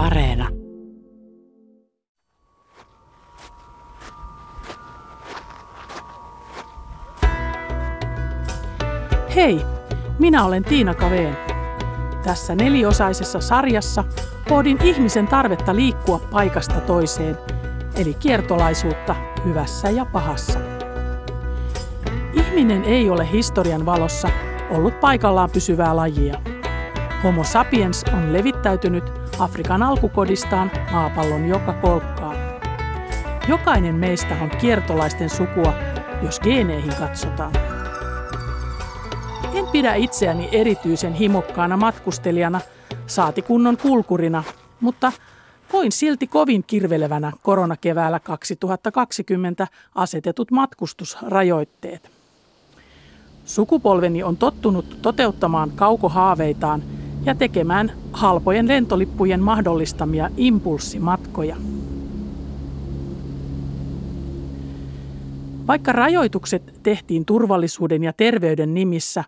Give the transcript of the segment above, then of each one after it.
Areena. Hei, minä olen Tiina Kaveen. Tässä neliosaisessa sarjassa pohdin ihmisen tarvetta liikkua paikasta toiseen, eli kiertolaisuutta hyvässä ja pahassa. Ihminen ei ole historian valossa ollut paikallaan pysyvää lajia. Homo sapiens on levittäytynyt Afrikan alkukodistaan maapallon joka kolkkaan. Jokainen meistä on kiertolaisten sukua, jos geeneihin katsotaan. En pidä itseäni erityisen himokkaana matkustelijana, saati kunnon kulkurina, mutta koin silti kovin kirvelevänä koronakeväällä 2020 asetetut matkustusrajoitteet. Sukupolveni on tottunut toteuttamaan kaukohaaveitaan ja tekemään halpojen lentolippujen mahdollistamia impulssimatkoja. Vaikka rajoitukset tehtiin turvallisuuden ja terveyden nimissä,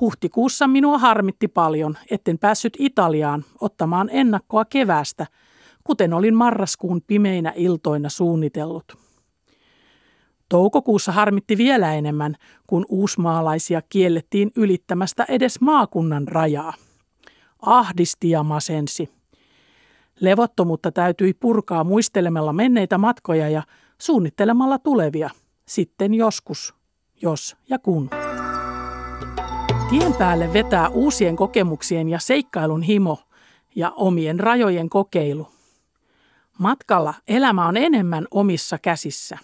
huhtikuussa minua harmitti paljon, etten päässyt Italiaan ottamaan ennakkoa keväästä, kuten olin marraskuun pimeinä iltoina suunnitellut. Toukokuussa harmitti vielä enemmän, kun uusmaalaisia kiellettiin ylittämästä edes maakunnan rajaa. Ahdisti ja masensi. Levottomuutta täytyi purkaa muistelemalla menneitä matkoja ja suunnittelemalla tulevia, sitten joskus, jos ja kun. Tien päälle vetää uusien kokemuksien ja seikkailun himo ja omien rajojen kokeilu. Matkalla elämä on enemmän omissa käsissä.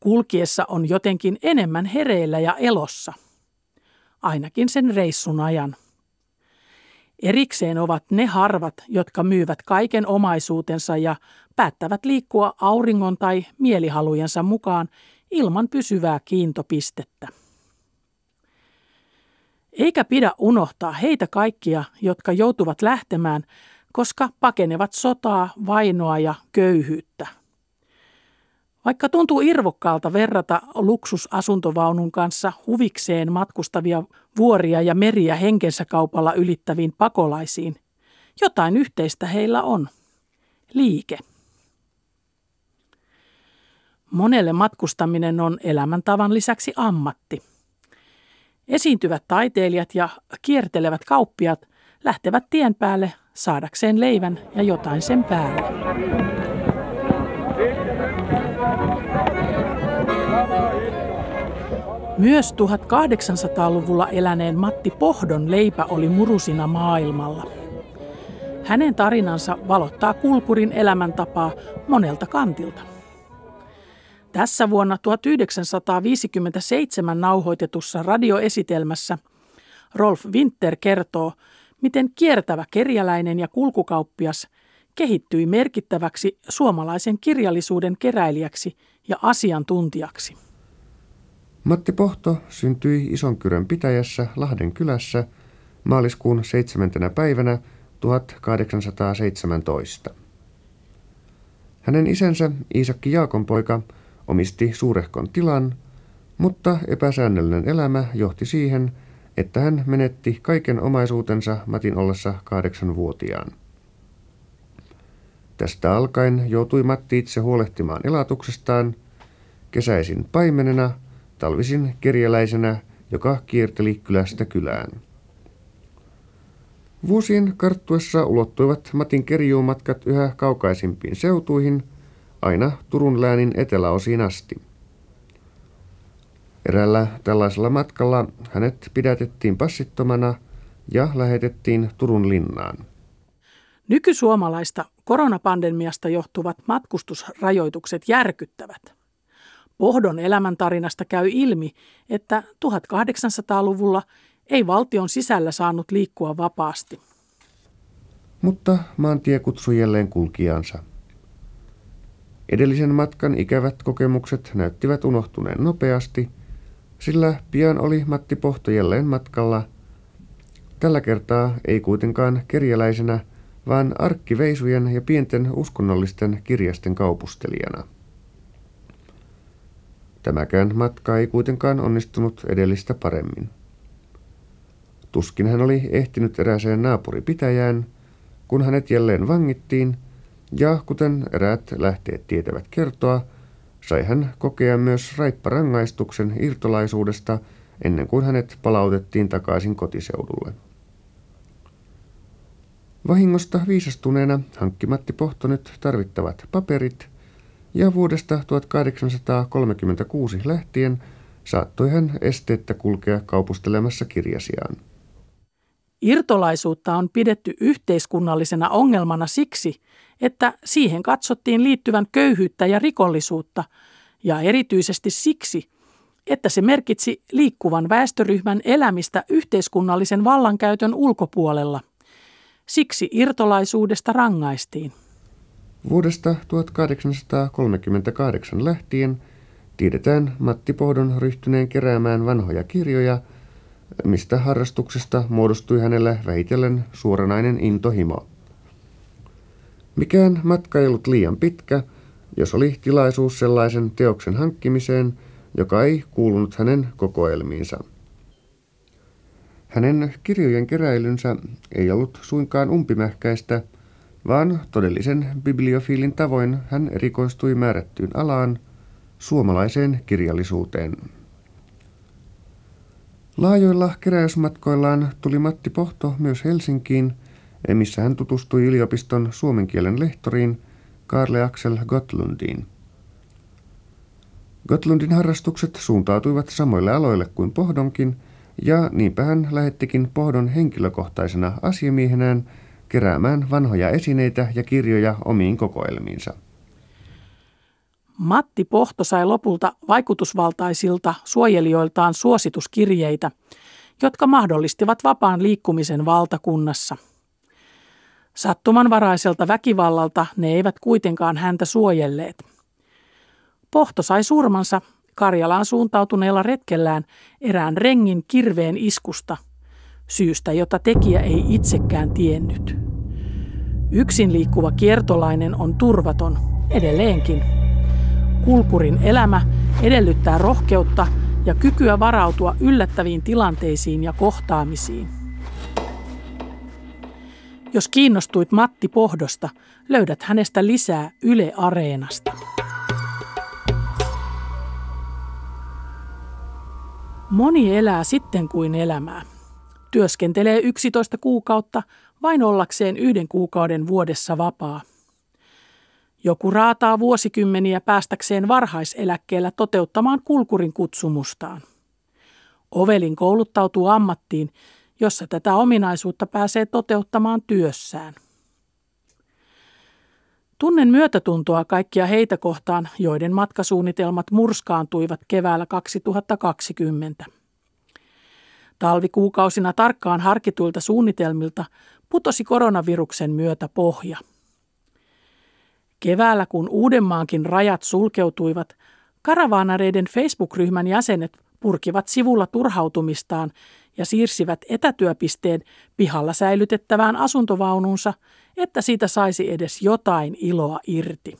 Kulkiessa on jotenkin enemmän hereillä ja elossa. Ainakin sen reissun ajan. Erikseen ovat ne harvat, jotka myyvät kaiken omaisuutensa ja päättävät liikkua auringon tai mielihalujensa mukaan ilman pysyvää kiintopistettä. Eikä pidä unohtaa heitä kaikkia, jotka joutuvat lähtemään, koska pakenevat sotaa, vainoa ja köyhyyttä. Vaikka tuntuu irvokkaalta verrata luksusasuntovaunun kanssa huvikseen matkustavia vuoria ja meriä henkensä kaupalla ylittäviin pakolaisiin, jotain yhteistä heillä on. Liike. Monelle matkustaminen on elämäntavan lisäksi ammatti. Esiintyvät taiteilijat ja kiertelevät kauppiat lähtevät tien päälle saadakseen leivän ja jotain sen päälle. Myös 1800-luvulla eläneen Matti Pohdon leipä oli murusina maailmalla. Hänen tarinansa valottaa kulkurin elämäntapaa monelta kantilta. Tässä vuonna 1957 nauhoitetussa radioesitelmässä Rolf Winter kertoo, miten kiertävä kerjäläinen ja kulkukauppias kehittyi merkittäväksi suomalaisen kirjallisuuden keräilijäksi ja asiantuntijaksi. Matti Pohto syntyi Isonkyrön pitäjässä Lahden kylässä maaliskuun 7. päivänä 1817. Hänen isänsä Iisakki Jaakonpoika omisti suurehkon tilan, mutta epäsäännöllinen elämä johti siihen, että hän menetti kaiken omaisuutensa Matin ollessa kahdeksanvuotiaan. Tästä alkaen joutui Matti itse huolehtimaan elatuksestaan, kesäisin paimenena – talvisin kerjäläisenä, joka kierteli kylästä kylään. Vuosien karttuessa ulottuivat Matin kerjuumatkat yhä kaukaisimpiin seutuihin, aina Turun läänin eteläosiin asti. Erällä tällaisella matkalla hänet pidätettiin passittomana ja lähetettiin Turun linnaan. Nykysuomalaista koronapandemiasta johtuvat matkustusrajoitukset järkyttävät – Pohdon elämäntarinasta käy ilmi, että 1800-luvulla ei valtion sisällä saanut liikkua vapaasti. Mutta maantie kutsui jälleen kulkijansa. Edellisen matkan ikävät kokemukset näyttivät unohtuneen nopeasti, sillä pian oli Matti Pohto jälleen matkalla. Tällä kertaa ei kuitenkaan kerjäläisenä, vaan arkkiveisujen ja pienten uskonnollisten kirjasten kaupustelijana. Tämäkään matka ei kuitenkaan onnistunut edellistä paremmin. Tuskin hän oli ehtinyt erääseen naapuripitäjään, kun hänet jälleen vangittiin, ja kuten eräät lähteet tietävät kertoa, sai hän kokea myös raipparangaistuksen irtolaisuudesta ennen kuin hänet palautettiin takaisin kotiseudulle. Vahingosta viisastuneena hankki Matti Pohto nyt tarvittavat paperit, ja vuodesta 1836 lähtien saattoi hän esteettä kulkea kaupustelemassa kirjasiaan. Irtolaisuutta on pidetty yhteiskunnallisena ongelmana siksi, että siihen katsottiin liittyvän köyhyyttä ja rikollisuutta, ja erityisesti siksi, että se merkitsi liikkuvan väestöryhmän elämistä yhteiskunnallisen vallankäytön ulkopuolella. Siksi irtolaisuudesta rangaistiin. Vuodesta 1838 lähtien tiedetään Matti Pohdon ryhtyneen keräämään vanhoja kirjoja, mistä harrastuksesta muodostui hänelle vähitellen suoranainen intohimo. Mikään matka ei ollut liian pitkä, jos oli tilaisuus sellaisen teoksen hankkimiseen, joka ei kuulunut hänen kokoelmiinsa. Hänen kirjojen keräilynsä ei ollut suinkaan umpimähkäistä, vaan todellisen bibliofiilin tavoin hän erikoistui määrättyyn alaan, suomalaiseen kirjallisuuteen. Laajoilla keräysmatkoillaan tuli Matti Pohto myös Helsinkiin, missä hän tutustui yliopiston suomen kielen lehtoriin Karle Axel Gotlundiin. Gotlundin harrastukset suuntautuivat samoille aloille kuin Pohdonkin, ja niinpä hän lähettikin Pohdon henkilökohtaisena asiamiehenään keräämään vanhoja esineitä ja kirjoja omiin kokoelmiinsa. Matti Pohto sai lopulta vaikutusvaltaisilta suojelijoiltaan suosituskirjeitä, jotka mahdollistivat vapaan liikkumisen valtakunnassa. Sattumanvaraiselta väkivallalta ne eivät kuitenkaan häntä suojelleet. Pohto sai surmansa Karjalaan suuntautuneella retkellään erään rengin kirveen iskusta, syystä jota tekijä ei itsekään tiennyt. Yksin liikkuva kiertolainen on turvaton, edelleenkin. Kulkurin elämä edellyttää rohkeutta ja kykyä varautua yllättäviin tilanteisiin ja kohtaamisiin. Jos kiinnostuit Matti Pohdosta, löydät hänestä lisää Yle Areenasta. Moni elää sitten kuin elämää. Työskentelee 11 kuukautta vain ollakseen yhden kuukauden vuodessa vapaa. Joku raataa vuosikymmeniä päästäkseen varhaiseläkkeellä toteuttamaan kulkurin kutsumustaan. Ovelin kouluttautuu ammattiin, jossa tätä ominaisuutta pääsee toteuttamaan työssään. Tunnen myötätuntoa kaikkia heitä kohtaan, joiden matkasuunnitelmat murskaantuivat keväällä 2020. Talvikuukausina tarkkaan harkituilta suunnitelmilta putosi koronaviruksen myötä pohja. Keväällä, kun Uudenmaankin rajat sulkeutuivat, karavaanareiden Facebook-ryhmän jäsenet purkivat sivulla turhautumistaan ja siirsivät etätyöpisteen pihalla säilytettävään asuntovaununsa, että siitä saisi edes jotain iloa irti.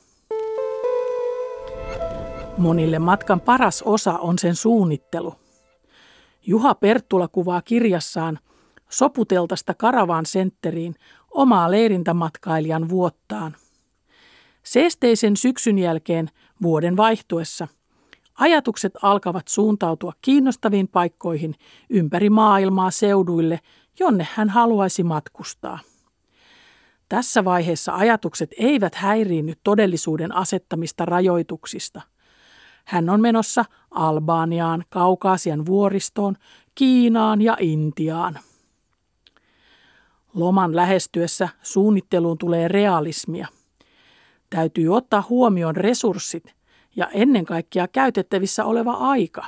Monille matkan paras osa on sen suunnittelu. Juha Perttula kuvaa kirjassaan Soputeltasta Karavan sentteriin omaa leirintämatkailijan vuottaan. Seesteisen syksyn jälkeen vuoden vaihtuessa ajatukset alkavat suuntautua kiinnostaviin paikkoihin ympäri maailmaa seuduille, jonne hän haluaisi matkustaa. Tässä vaiheessa ajatukset eivät häiriinny todellisuuden asettamista rajoituksista. Hän on menossa Albaaniaan, Kaukaasian vuoristoon, Kiinaan ja Intiaan. Loman lähestyessä suunnitteluun tulee realismia. Täytyy ottaa huomioon resurssit ja ennen kaikkea käytettävissä oleva aika.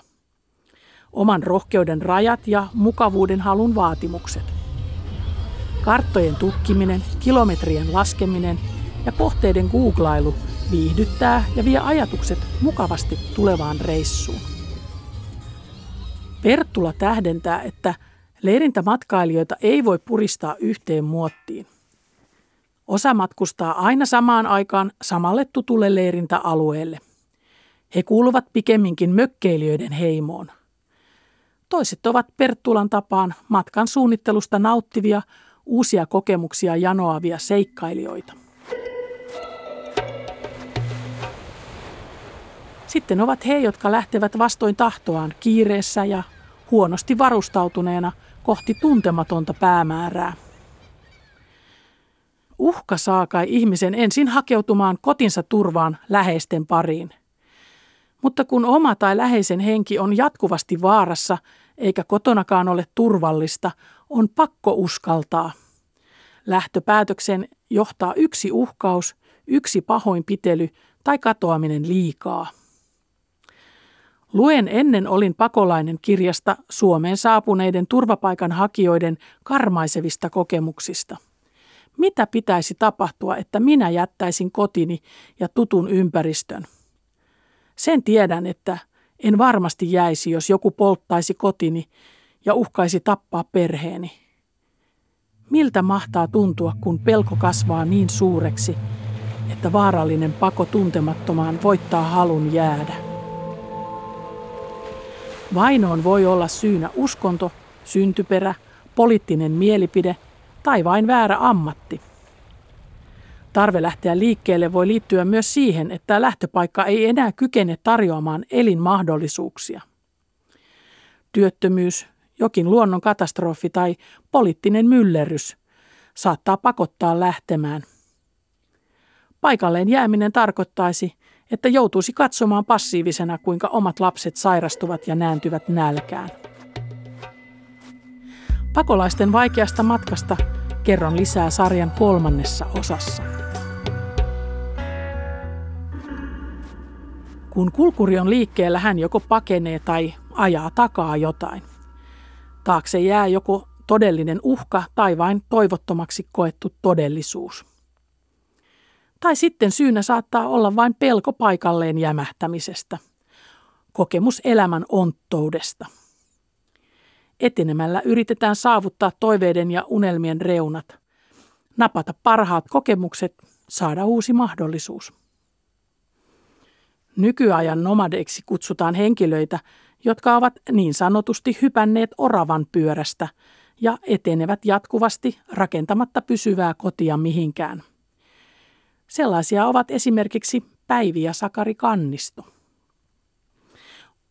Oman rohkeuden rajat ja mukavuuden halun vaatimukset. Karttojen tukkiminen, kilometrien laskeminen ja kohteiden googlailu viihdyttää ja vie ajatukset mukavasti tulevaan reissuun. Perttula tähdentää, että leirintämatkailijoita ei voi puristaa yhteen muottiin. Osa matkustaa aina samaan aikaan samalle tutulle leirintäalueelle. He kuuluvat pikemminkin mökkeilijöiden heimoon. Toiset ovat Perttulan tapaan matkan suunnittelusta nauttivia uusia kokemuksia janoavia seikkailijoita. Sitten ovat he, jotka lähtevät vastoin tahtoaan kiireessä ja huonosti varustautuneena kohti tuntematonta päämäärää. Uhka saa kai ihmisen ensin hakeutumaan kotinsa turvaan läheisten pariin. Mutta kun oma tai läheisen henki on jatkuvasti vaarassa, eikä kotonakaan ole turvallista, on pakko uskaltaa. Lähtöpäätöksen johtaa yksi uhkaus, yksi pahoinpitely tai katoaminen liikaa. Luen ennen olin pakolainen kirjasta Suomeen saapuneiden turvapaikanhakijoiden karmaisevista kokemuksista. Mitä pitäisi tapahtua, että minä jättäisin kotini ja tutun ympäristön? Sen tiedän, että en varmasti jäisi, jos joku polttaisi kotini ja uhkaisi tappaa perheeni. Miltä mahtaa tuntua, kun pelko kasvaa niin suureksi, että vaarallinen pako tuntemattomaan voittaa halun jäädä? Vainoon voi olla syynä uskonto, syntyperä, poliittinen mielipide tai vain väärä ammatti. Tarve lähteä liikkeelle voi liittyä myös siihen, että lähtöpaikka ei enää kykene tarjoamaan elinmahdollisuuksia. Työttömyys, jokin luonnon katastrofi tai poliittinen myllerrys saattaa pakottaa lähtemään. Paikalleen jääminen tarkoittaisi, että joutuisi katsomaan passiivisena, kuinka omat lapset sairastuvat ja nääntyvät nälkään. Pakolaisten vaikeasta matkasta kerron lisää sarjan kolmannessa osassa. Kun kulkuri on liikkeellä, hän joko pakenee tai ajaa takaa jotain. Taakse jää joko todellinen uhka tai vain toivottomaksi koettu todellisuus. Tai sitten syynä saattaa olla vain pelko paikalleen jämähtämisestä, kokemus elämän onttoudesta. Etenemällä yritetään saavuttaa toiveiden ja unelmien reunat, napata parhaat kokemukset, saada uusi mahdollisuus. Nykyajan nomadeiksi kutsutaan henkilöitä, jotka ovat niin sanotusti hypänneet oravan pyörästä ja etenevät jatkuvasti rakentamatta pysyvää kotia mihinkään – Sellaisia ovat esimerkiksi Päivi ja Sakari Kannisto.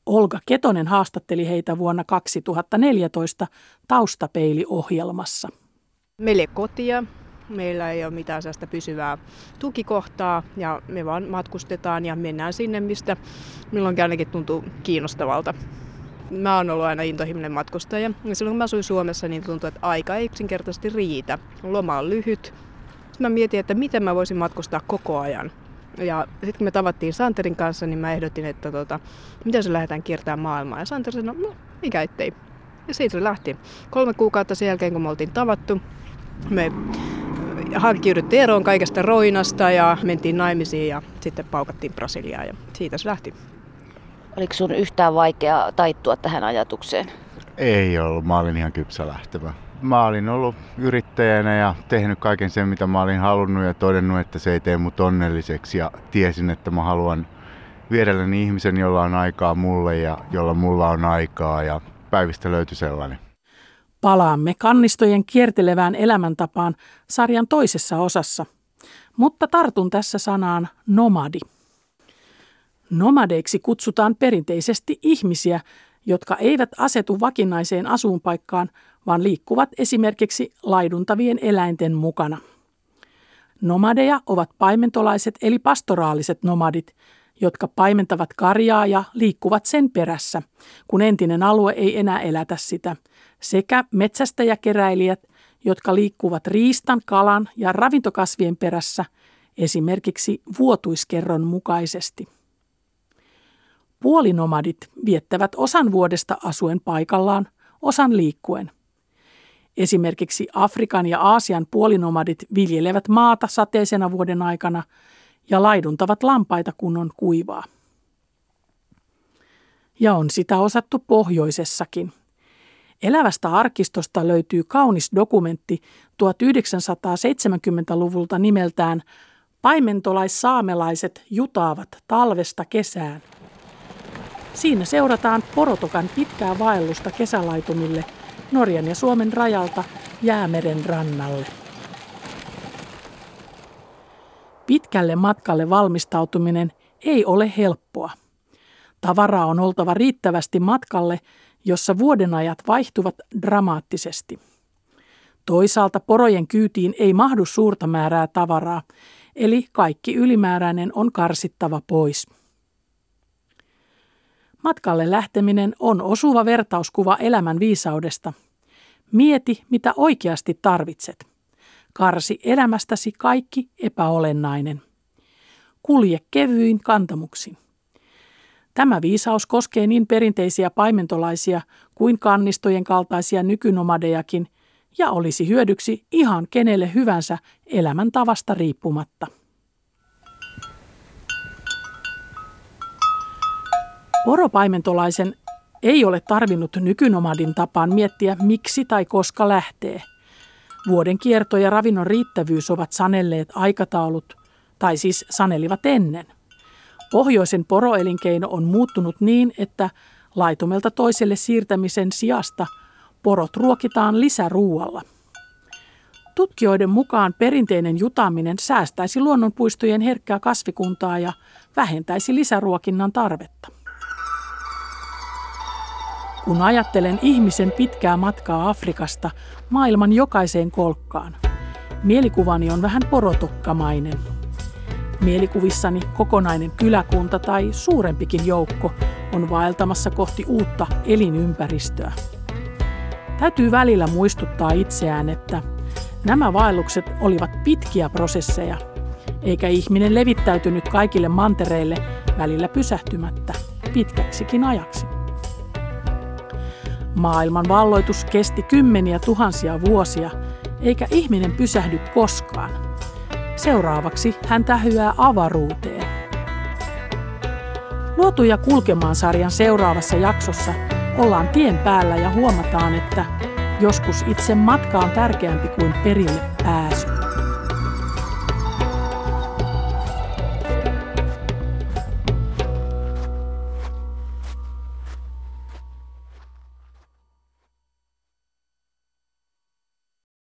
Olga Ketonen haastatteli heitä vuonna 2014 Taustapeili-ohjelmassa. Meillä ei kotia, meillä ei ole mitään sellaista pysyvää tukikohtaa ja me vaan matkustetaan ja mennään sinne, mistä milloin ainakin tuntuu kiinnostavalta. Mä oon ollut aina intohimoinen matkustaja ja silloin kun mä asuin Suomessa, niin tuntuu, että aika ei yksinkertaisesti riitä. Loma on lyhyt, sitten mä mietin, että miten mä voisin matkustaa koko ajan. Ja sitten kun me tavattiin Santerin kanssa, niin mä ehdotin, että tota, miten se lähdetään kiertämään maailmaa. Ja Santer sanoi, no mikä ettei. Ja siitä se lähti. Kolme kuukautta sen jälkeen, kun me oltiin tavattu, me hankkiuduttiin eroon kaikesta roinasta ja mentiin naimisiin ja sitten paukattiin Brasiliaan ja siitä se lähti. Oliko sun yhtään vaikea taittua tähän ajatukseen? Ei ollut. Mä olin ihan kypsä lähtevä mä olin ollut yrittäjänä ja tehnyt kaiken sen, mitä mä olin halunnut ja todennut, että se ei tee mut onnelliseksi ja tiesin, että mä haluan vierelläni ihmisen, jolla on aikaa mulle ja jolla mulla on aikaa ja päivistä löytyi sellainen. Palaamme kannistojen kiertelevään elämäntapaan sarjan toisessa osassa, mutta tartun tässä sanaan nomadi. Nomadeiksi kutsutaan perinteisesti ihmisiä, jotka eivät asetu vakinaiseen asuunpaikkaan, vaan liikkuvat esimerkiksi laiduntavien eläinten mukana. Nomadeja ovat paimentolaiset eli pastoraaliset nomadit, jotka paimentavat karjaa ja liikkuvat sen perässä, kun entinen alue ei enää elätä sitä, sekä metsästäjäkeräilijät, jotka liikkuvat riistan, kalan ja ravintokasvien perässä, esimerkiksi vuotuiskerron mukaisesti. Puolinomadit viettävät osan vuodesta asuen paikallaan, osan liikkuen – Esimerkiksi Afrikan ja Aasian puolinomadit viljelevät maata sateisena vuoden aikana ja laiduntavat lampaita kun on kuivaa. Ja on sitä osattu pohjoisessakin. Elävästä arkistosta löytyy kaunis dokumentti 1970-luvulta nimeltään Paimentolais-saamelaiset jutaavat talvesta kesään. Siinä seurataan porotokan pitkää vaellusta kesälaitumille – Norjan ja Suomen rajalta Jäämeren rannalle. Pitkälle matkalle valmistautuminen ei ole helppoa. Tavaraa on oltava riittävästi matkalle, jossa vuodenajat vaihtuvat dramaattisesti. Toisaalta porojen kyytiin ei mahdu suurta määrää tavaraa, eli kaikki ylimääräinen on karsittava pois. Matkalle lähteminen on osuva vertauskuva elämän viisaudesta. Mieti, mitä oikeasti tarvitset. Karsi elämästäsi kaikki epäolennainen. Kulje kevyin kantamuksin. Tämä viisaus koskee niin perinteisiä paimentolaisia kuin kannistojen kaltaisia nykynomadejakin ja olisi hyödyksi ihan kenelle hyvänsä elämäntavasta riippumatta. Poropaimentolaisen ei ole tarvinnut nykynomadin tapaan miettiä miksi tai koska lähtee. Vuoden kierto ja ravinnon riittävyys ovat sanelleet aikataulut, tai siis sanelivat ennen. Pohjoisen poroelinkeino on muuttunut niin, että laitumelta toiselle siirtämisen sijasta porot ruokitaan lisäruualla. Tutkijoiden mukaan perinteinen jutaminen säästäisi luonnonpuistojen herkkää kasvikuntaa ja vähentäisi lisäruokinnan tarvetta. Kun ajattelen ihmisen pitkää matkaa Afrikasta maailman jokaiseen kolkkaan, mielikuvani on vähän porotukkamainen. Mielikuvissani kokonainen kyläkunta tai suurempikin joukko on vaeltamassa kohti uutta elinympäristöä. Täytyy välillä muistuttaa itseään, että nämä vaellukset olivat pitkiä prosesseja, eikä ihminen levittäytynyt kaikille mantereille välillä pysähtymättä pitkäksikin ajaksi. Maailman valloitus kesti kymmeniä tuhansia vuosia, eikä ihminen pysähdy koskaan. Seuraavaksi hän tähyää avaruuteen. Luotuja kulkemaan sarjan seuraavassa jaksossa ollaan tien päällä ja huomataan, että joskus itse matka on tärkeämpi kuin perille pääsy.